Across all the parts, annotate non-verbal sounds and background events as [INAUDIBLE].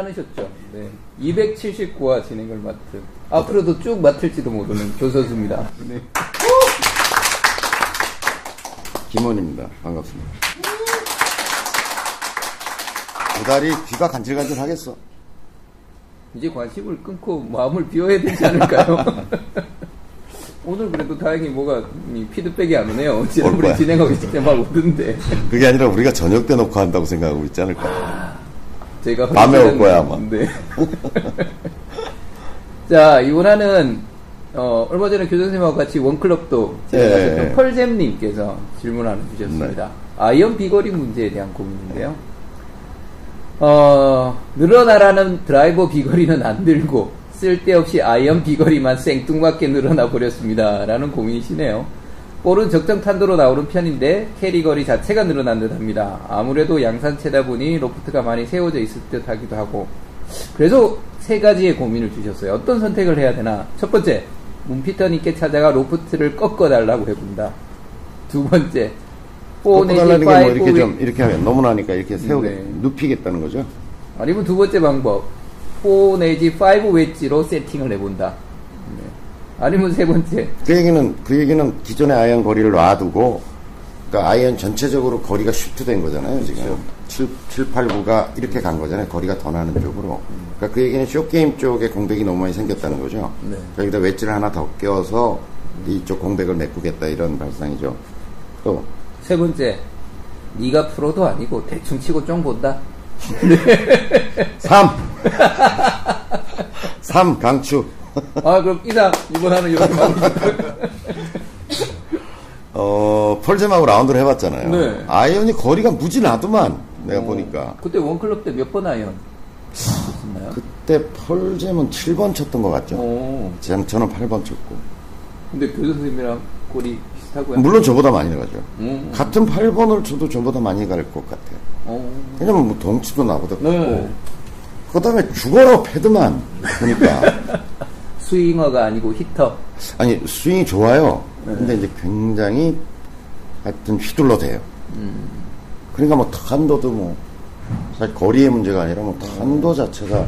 않으셨죠. 네. 279화 진행을 맡은 앞으로도 쭉 맡을지도 모르는 교선수입니다. 네. 김원입니다. 반갑습니다. 두달이 귀가 간질간질 하겠어. 이제 관심을 끊고 마음을 비워야 되지 않을까요? [LAUGHS] 오늘 그래도 다행히 뭐가 이 피드백이 안 오네요. 지난번에 거야. 진행하기 직전 막 오던데. 그게 아니라 우리가 저녁 때 놓고 한다고 생각하고 있지 않을까. 제가 밤에 올 거야, 아마. 네. [LAUGHS] 자, 이번화는 어, 얼마 전에 교장선생님하고 같이 원클럽도 진행하셨던 예. 펄잼님께서 질문 하나 주셨습니다. 네. 아이언 비거리 문제에 대한 고민인데요. 어, 늘어나라는 드라이버 비거리는 안 늘고 쓸데없이 아이언 비거리만 생뚱맞게 늘어나 버렸습니다. 라는 고민이시네요. 볼은 적정 탄도로 나오는 편인데 carry 거리 자체가 늘어난 듯 합니다. 아무래도 양산채다 보니 로프트가 많이 세워져 있을 듯 하기도 하고. 그래서 세 가지의 고민을 주셨어요. 어떤 선택을 해야 되나? 첫 번째, 문피터님께 찾아가 로프트를 꺾어달라고 해본다. 두 번째, 꺾어달라는 게 뭐 이렇게 위- 좀, 이렇게 하면 너무 나니까 이렇게 세우게, 네. 눕히겠다는 거죠. 아니면 두 번째 방법, 4 내지 5 웨지로 세팅을 해본다. 네. 아니면 세 번째, 그 얘기는, 그 얘기는 기존의 아이언 거리를 놔두고, 그러니까 아이언 전체적으로 거리가 shift된 거잖아요, 지금. 7, 7, 8, 9가 이렇게 간 거잖아요. 거리가 더 나는 쪽으로. 그러니까 그 얘기는 short game 쪽에 공백이 너무 많이 생겼다는 거죠. 네. 여기다 웨지를 하나 더 껴서 이쪽 공백을 메꾸겠다 이런 발상이죠. 또, 세 번째, 네가 프로도 아니고 대충 치고 쫑 본다. 3! 3, 강추. 아 그럼 이상 이번 화는 이렇게 마무리. 어, 펄잼하고 라운드를 해봤잖아요. 네. 아이언이 거리가 무지 나더만, 내가 보니까. 그때 원클럽 때 몇 번 아이언 쳤나요? 그때 펄잼은 7번 쳤던 것 같죠. 오, 전- 저는 8번 쳤고. 근데 교수 선생님이랑 거리 비슷하고요. 물론 저보다 많이 나가죠. 음. 같은 8번을 쳐도 저보다 많이 갈 것 같아요. 오. 왜냐면 뭐 덩치도 나보다 크고. 네. 그 다음에 죽어라 패드만. 보니까. [LAUGHS] 스윙어가 아니고 히터. 아니, 스윙이 좋아요. 네. 근데 이제 굉장히 하여튼 휘둘러 대요. 음. 그러니까 뭐 탄도도 뭐, 사실 거리의 문제가 아니라 뭐 탄도 자체가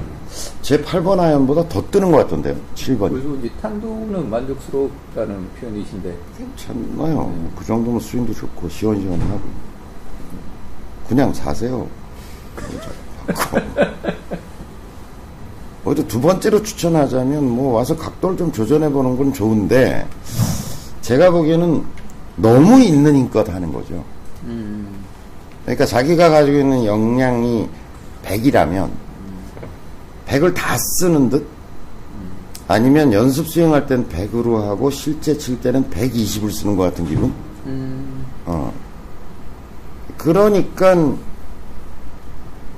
제 8번 아이언보다 더 뜨는 것 같던데요. 7번이. 그래서 이제 탄도는 만족스럽다는 표현이신데. 괜찮나요? 그 정도면 스윙도 좋고 시원시원하고 그냥 사세요. [LAUGHS] 어디 두 번째로 추천하자면 뭐 와서 각도를 좀 조절해 보는 건 좋은데 제가 보기에는 너무 있는 힘껏 하는 거죠. 음. 그러니까 자기가 가지고 있는 역량이 100이라면 100을 다 쓰는 듯 아니면 연습 수행할 땐 100으로 하고 실제 칠 때는 120을 쓰는 것 같은 기분? 음. 어. 그러니까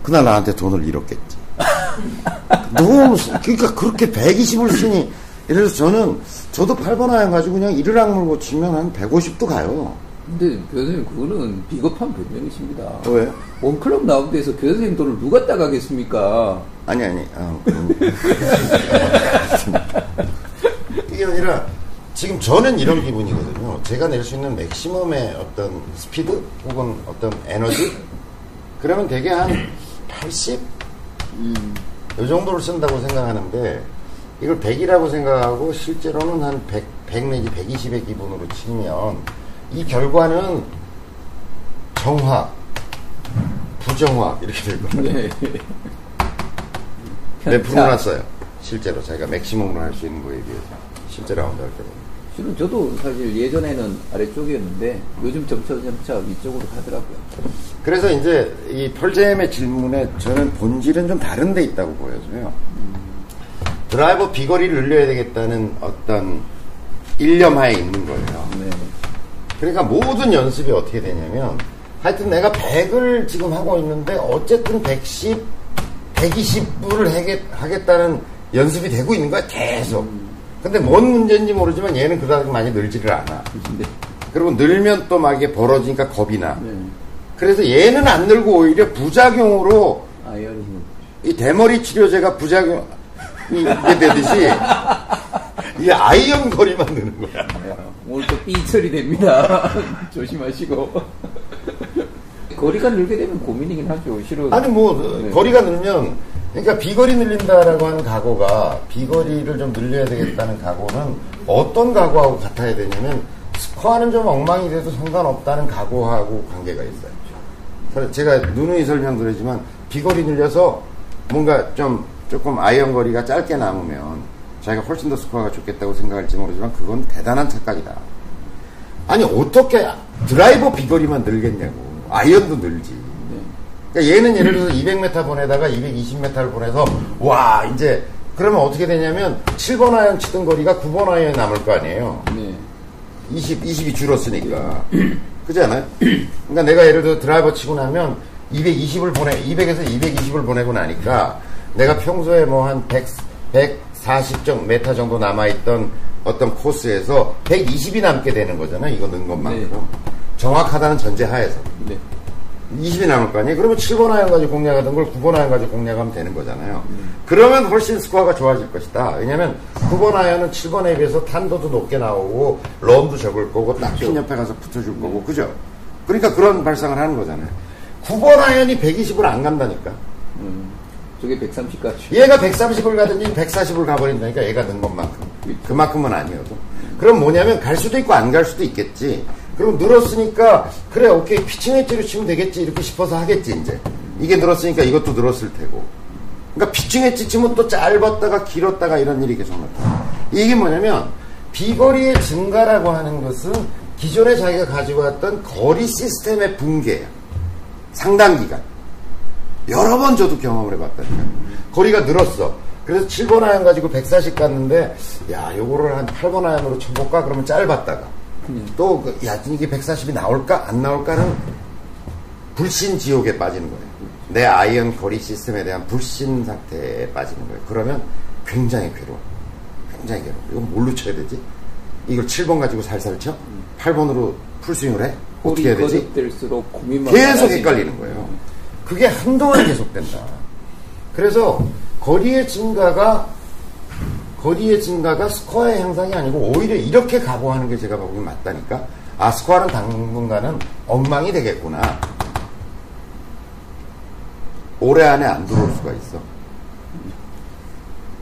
그날 나한테 돈을 잃었겠지. [LAUGHS] 너무 쓰- 그러니까 그렇게 120을 쓰니 예를 들어서 저는 저도 8번 아이언 가지고 그냥 이를 악물고 치면 한 150도 가요. 근데 교수님 그거는 비겁한 변명이십니다. 왜? 원클럽 나온 데서 교수님 돈을 누가 따가겠습니까? 아니 아니 아, 그럼. [LAUGHS] 이게 아니라 지금 저는 이런 기분이거든요 제가 낼 수 있는 맥시멈의 어떤 스피드 혹은 어떤 에너지 그러면 되게 한 80? 이 정도를 쓴다고 생각하는데 이걸 100이라고 생각하고 실제로는 한 100, 100 내지 120의 기분으로 치면 이 결과는 정화 부정화 이렇게 될 거예요 네. 네, 풀어놨어요. 실제로 자기가 맥시멈으로 할 수 있는 거에 비해서 실제 라운드 할 때는. 실은 저도 사실 예전에는 아래쪽이었는데 요즘 점차 점차 위쪽으로 가더라고요. 그래서 이제 이 펄잼의 질문에 저는 본질은 좀 다른 데 있다고 보여져요. 드라이버 비거리를 늘려야 되겠다는 어떤 일념하에 있는 거예요. 네. 그러니까 모든 연습이 어떻게 되냐면 하여튼 내가 100을 지금 하고 있는데 어쨌든 110, 120불을 하겠다는 연습이 되고 있는 거야 계속. 근데 뭔 문제인지 모르지만 얘는 그다지 많이 늘지를 않아. 네. 그리고 늘면 또 막 이게 벌어지니까 겁이 나. 네. 그래서 얘는 안 늘고 오히려 부작용으로 아이언이 이 대머리 치료제가 부작용이 되듯이 이 아이언 거리만 느는 거야. 오늘 또 삐처리 됩니다. [LAUGHS] 조심하시고. 거리가 늘게 되면 고민이긴 하죠. 실은. 아니 뭐 네. 거리가 늘면 그러니까 비거리 늘린다라고 하는 각오가 비거리를 좀 늘려야 되겠다는 각오는 어떤 각오하고 같아야 되냐면 스코어는 좀 엉망이 돼도 상관없다는 각오하고 관계가 있어요. 제가 누누이 설명드리지만 비거리 늘려서 뭔가 좀 조금 아이언 거리가 짧게 남으면 자기가 훨씬 더 스코어가 좋겠다고 생각할지 모르지만 그건 대단한 착각이다. 아니 어떻게 드라이버 비거리만 늘겠냐고 아이언도 늘지. 그러니까 얘는 예를 들어서 200m 보내다가 220m를 보내서 와 이제 그러면 어떻게 되냐면 7번 아이언 치던 거리가 9번 아이언 남을 거 아니에요. 네. 20, 20이 줄었으니까. 그렇지 않아요? 그러니까 내가 예를 들어 드라이버 치고 나면 220을 보내, 200에서 220을 보내고 나니까 내가 평소에 뭐 한 100, 140정, 메타 정도 남아있던 어떤 코스에서 120이 남게 되는 거잖아. 이거 넣은 것만큼. 네. 정확하다는 전제 하에서. 네. 20이 남을 거 아니에요? 그러면 7번 아이언 가지고 공략하던 걸 9번 아이언 가지고 공략하면 되는 거잖아요. 음. 그러면 훨씬 스코어가 좋아질 것이다. 왜냐면 9번 아이언은 7번에 비해서 탄도도 높게 나오고 런도 적을 거고 딱핀 그렇죠. 옆에 가서 붙여줄 거고 음. 그죠? 그러니까 그런 발상을 하는 거잖아요. 9번 아이언이 120을 안 간다니까. 음. 저게 130 가죠. 얘가 130을 가든지 140을 가버린다니까 얘가 는 것만큼. 그만큼은 아니어도. 그럼 뭐냐면 갈 수도 있고 안 갈 수도 있겠지. 그럼 늘었으니까 그래 오케이 피칭 엣지로 치면 되겠지 이렇게 싶어서 하겠지 이제 이게 늘었으니까 이것도 늘었을 테고 그러니까 엣지 치면 또 짧았다가 길었다가 이런 일이 계속 나타나. 이게 뭐냐면 비거리의 증가라고 하는 것은 기존에 자기가 가지고 왔던 거리 시스템의 붕괴야 상당 기간. 여러 번 저도 경험을 해봤다니까. 거리가 늘었어. 그래서 7번 아이언 가지고 140 갔는데 야 요거를 한 8번 아이언으로 쳐볼까? 그러면 짧았다가. 또, 그, 야, 이게 140이 나올까? 안 나올까는 불신 지옥에 빠지는 거예요. 내 아이언 거리 시스템에 대한 불신 상태에 빠지는 거예요. 그러면 굉장히 괴로워. 굉장히 괴로워. 이건 뭘로 쳐야 되지? 이걸 7번 가지고 살살 쳐? 8번으로 풀스윙을 해? 어떻게 해야 되지? 될수록 고민만 계속 헷갈리는 거예요. 그게 한동안 계속된다. 그래서 거리의 증가가 거리의 증가가 스코어의 향상이 아니고 오히려 이렇게 각오하는 게 제가 보기엔 맞다니까. 아, 스코어는 당분간은 엉망이 되겠구나. 올해 안에 안 들어올 수가 있어.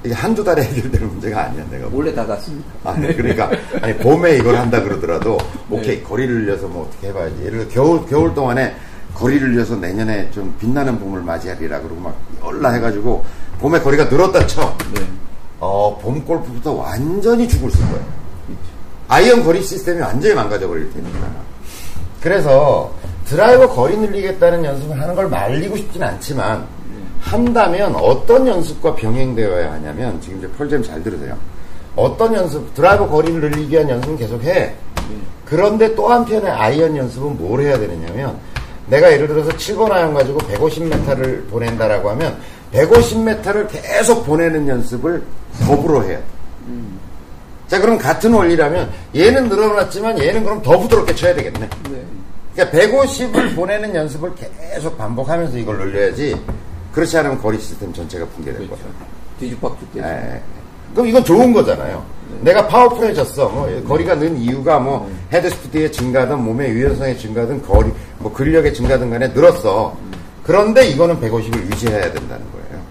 이게 한두 달에 해결될 [LAUGHS] 문제가 아니야, 내가. 원래 다 갔습니다. 아, 네. 그러니까, 아니, 봄에 이걸 한다 그러더라도, 네. 오케이, 네. 거리를 늘려서 뭐 어떻게 해봐야지. 예를 들어, 겨울, 겨울 동안에 거리를 늘려서 내년에 좀 빛나는 봄을 맞이하리라 그러고 막 열라 해가지고, 봄에 거리가 늘었다 쳐. 네. 어, 봄 골프부터 완전히 죽을 쓸 거예요. 아이언 거리 시스템이 완전히 망가져 버릴 테니까. 그래서 드라이버 거리 늘리겠다는 연습을 하는 걸 말리고 싶진 않지만 한다면 어떤 연습과 병행되어야 하냐면 지금 이제 펄잼 잘 들으세요. 어떤 연습, 드라이버 거리를 늘리기 위한 연습은 계속 해. 그런데 또 한편에 아이언 연습은 뭘 해야 되느냐면 내가 예를 들어서 7번 아이언 가지고 150m를 보낸다라고 하면 150m를 계속 보내는 연습을 더불어 해야 돼. 음. 자, 그럼 같은 원리라면 얘는 늘어났지만 얘는 그럼 더 부드럽게 쳐야 되겠네. 네. 그러니까 150을 보내는 연습을 계속 반복하면서 이걸 늘려야지. 그렇지 않으면 거리 시스템 전체가 붕괴될 그렇죠. 거야. 뒤죽박죽 되죠. 네. 그럼 이건 좋은 거잖아요. 네. 내가 powerful해졌어. 뭐 거리가 는 이유가 뭐 네. 헤드 스피드의 증가든 몸의 유연성의 증가든 거리 뭐 근력의 증가든 간에 늘었어. 음. 그런데 이거는 150을 유지해야 된다는 거예요.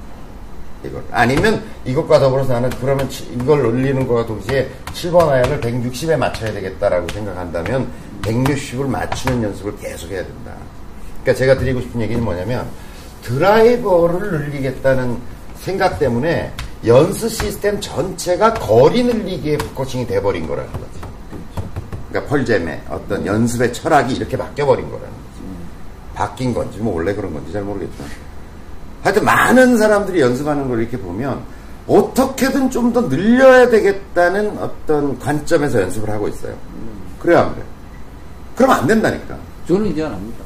이걸. 아니면 이것과 더불어서 나는 그러면 이걸 올리는 거와 동시에 7번 아이언을 160에 맞춰야 되겠다라고 생각한다면 160을 맞추는 연습을 계속 해야 된다. 그러니까 제가 드리고 싶은 얘기는 뭐냐면 드라이버를 늘리겠다는 생각 때문에 연습 시스템 전체가 거리 늘리기에 focusing이 돼버린 거라는 거지. 그러니까 펄잼의 어떤 연습의 철학이 이렇게 바뀌어버린 거라는 거지. 바뀐 건지 뭐 원래 그런 건지 잘 모르겠지만. 하여튼 많은 사람들이 연습하는 걸 이렇게 보면 어떻게든 좀 더 늘려야 되겠다는 어떤 관점에서 연습을 하고 있어요. 그래야 안 그래? 그럼 안 된다니까. 저는 이제 안 합니다.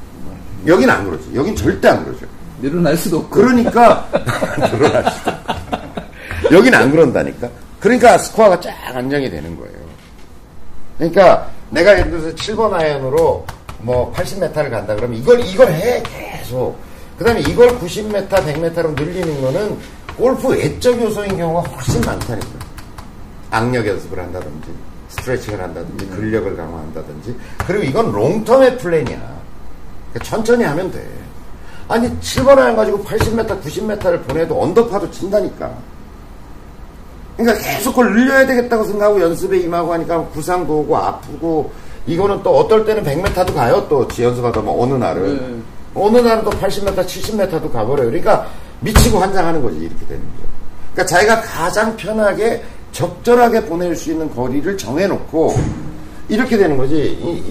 여긴 안 그러지. 여긴 절대 안 그러죠. 늘어날 수도 없고. 그러니까 [LAUGHS] 늘어날 수도 없고. 여긴 안 그런다니까. 그러니까 스코어가 쫙 안정이 되는 거예요. 그러니까 내가 예를 들어서 7번 아이언으로 뭐 80m를 간다 그러면 이걸 이걸 해 계속. 그 다음에 이걸 90m, 100m로 늘리는 거는 골프 외적 요소인 경우가 훨씬 많다니까. 악력 연습을 한다든지, 스트레칭을 한다든지, 음. 근력을 강화한다든지. 그리고 이건 long-term의 플랜이야. 그러니까 천천히 하면 돼. 아니 7번 아이언 가지고 80m, 90m를 보내도 언더파도 친다니까. 그러니까 계속 그걸 늘려야 되겠다고 생각하고 연습에 임하고 하니까 부상도 오고 아프고 이거는 또 어떨 때는 100m도 가요 또 지연습하다 뭐 어느 날은 네. 어느 날은 또 80m, 70m도 가버려요. 그러니까 미치고 환장하는 거지 이렇게 되는 거죠. 그러니까 자기가 가장 편하게 적절하게 보낼 수 있는 거리를 정해놓고 이렇게 되는 거지.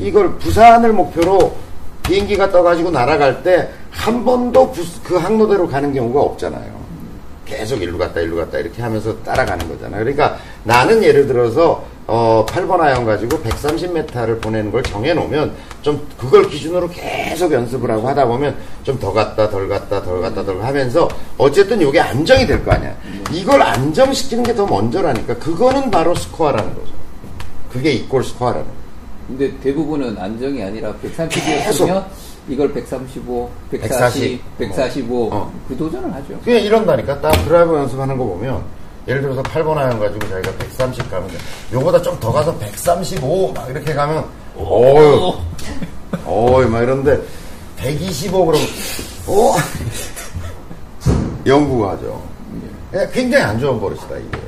이, 걸 부산을 목표로 비행기가 떠가지고 날아갈 때 한 번도 부- 그 항로대로 가는 경우가 없잖아요. 계속 일로 갔다 일로 갔다 이렇게 하면서 따라가는 거잖아요. 그러니까 나는 예를 들어서 어 8번 아이언 가지고 130m를 보내는 걸 정해놓으면 좀 그걸 기준으로 계속 연습을 하고 하다 보면 좀 더 갔다 덜 갔다 덜 갔다 덜 하면서 어쨌든 이게 안정이 될 거 아니야. 이걸 안정시키는 게 더 먼저라니까 그거는 바로 스코어라는 거죠. 그게 equal 스코어라는 거죠. 근데 대부분은 안정이 아니라 130이었으면 이걸 135, 140, 140, 145 어. 그 도전을 하죠. 그냥 이런다니까. 딱 드라이브 연습하는 거 보면 예를 들어서 8번 아이언 가지고 자기가 130 가면 돼. 요거보다 좀 더 가서 135 막 이렇게 가면 어유 어이 막 이런데 125 그러면 어 영구하죠. 예, 굉장히 안 좋은 버릇이다 이게.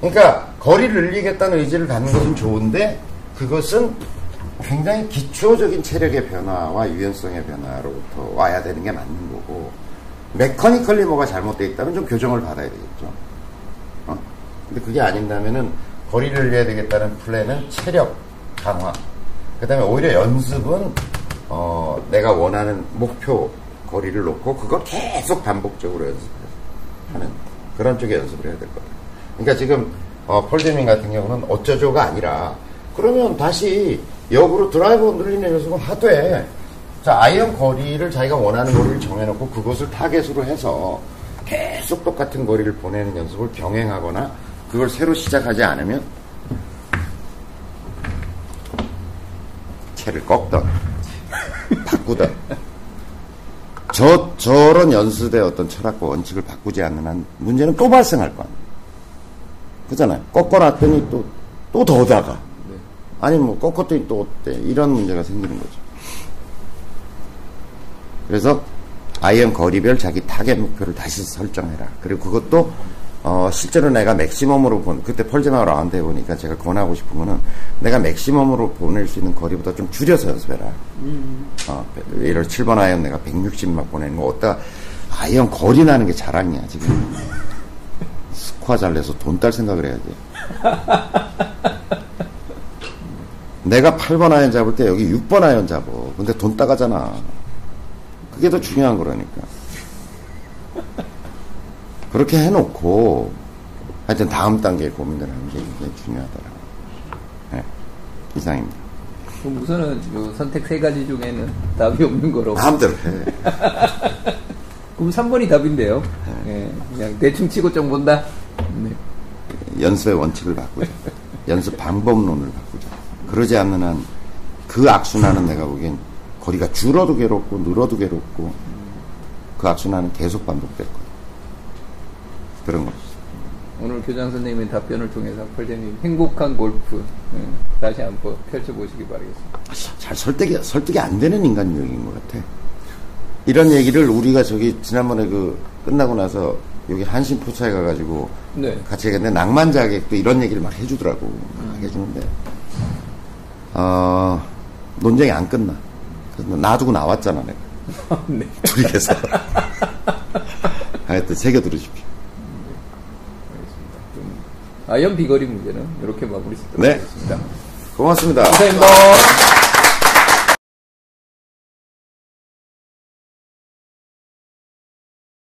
그러니까 거리를 늘리겠다는 의지를 갖는 것은 좋은데 그것은 굉장히 기초적인 체력의 변화와 유연성의 변화로부터 와야 되는 게 맞는 거고 메커니컬리 뭐가 잘못되어 있다면 좀 교정을 받아야 되겠죠. 어? 근데 그게 아닌다면은 거리를 늘려야 되겠다는 플랜은 체력 강화. 그 다음에 오히려 연습은 어, 내가 원하는 목표 거리를 놓고 그걸 계속 반복적으로 연습하는 그런 쪽의 연습을 해야 될것 같아요. 그러니까 지금 어, 폴제민 같은 경우는 어쩌죠가 아니라 그러면 다시 역으로 드라이버 늘리는 연습은 하되 자 아이언 거리를 자기가 원하는 거리를 정해놓고 그것을 타겟으로 해서 계속 똑같은 거리를 보내는 연습을 병행하거나 그걸 새로 시작하지 않으면 채를 꺾던 바꾸던 저 저런 연습의 어떤 철학과 원칙을 바꾸지 않는 한 문제는 또 발생할 거 아니에요. 그잖아요. 꺾어놨더니 또 또 더 다가 아니 뭐 꺾었더니 또 어때 이런 문제가 생기는 거죠. 그래서 아이언 거리별 자기 타겟 목표를 다시 설정해라. 그리고 그것도 어, 실제로 내가 맥시멈으로 본 그때 펄제마 라운드 해보니까 제가 권하고 싶은 거는 내가 맥시멈으로 보낼 수 있는 거리보다 좀 줄여서 연습해라. 어, 예를 7번 아이언 내가 160막 보내는 거 어디다 아이언 거리 나는 게 자랑이야 지금. 스코어 잘 내서 돈 딸 생각을 해야지. 내가 8번 아이언 잡을 때 여기 6번 아이언 잡어. 근데 돈 따가잖아. 그게 더 중요한 거라니까. 그렇게 해놓고, 하여튼 다음 단계에 고민을 하는 게 굉장히 중요하더라고요. 네, 이상입니다. 그럼 우선은 요 선택 세 가지 중에는 답이 없는 거로. 마음대로 해. [LAUGHS] 그럼 3번이 답인데요. 예, 그냥 대충 치고 좀 본다. 네. 연습의 원칙을 바꾸자. 연습 방법론을 바꾸자. 그러지 않는 한 그 악순환은 내가 보기엔 거리가 줄어도 괴롭고 늘어도 괴롭고 그 악순환은 계속 반복될 거야. 그런 거죠. 오늘 교장 선생님의 답변을 통해서 펄잼님 행복한 골프 예, 다시 한번 펼쳐보시기 바라겠습니다. 잘 설득이, 설득이 안 되는 인간력인 것 같아. 이런 얘기를 우리가 저기 지난번에 그 끝나고 나서 여기 한신 포차에 가가지고 네. 같이 얘기했는데 낭만 자객도 이런 얘기를 막 해주더라고. 막 해주는데, 어, 논쟁이 안 끝나. 그래서 놔두고 나왔잖아, 내가. [LAUGHS] 네. 둘이 계속. 하여튼 새겨 들으십시오. 아연 비거리 문제는 이렇게 마무리 짓도록 네. 하겠습니다. 고맙습니다. 감사합니다.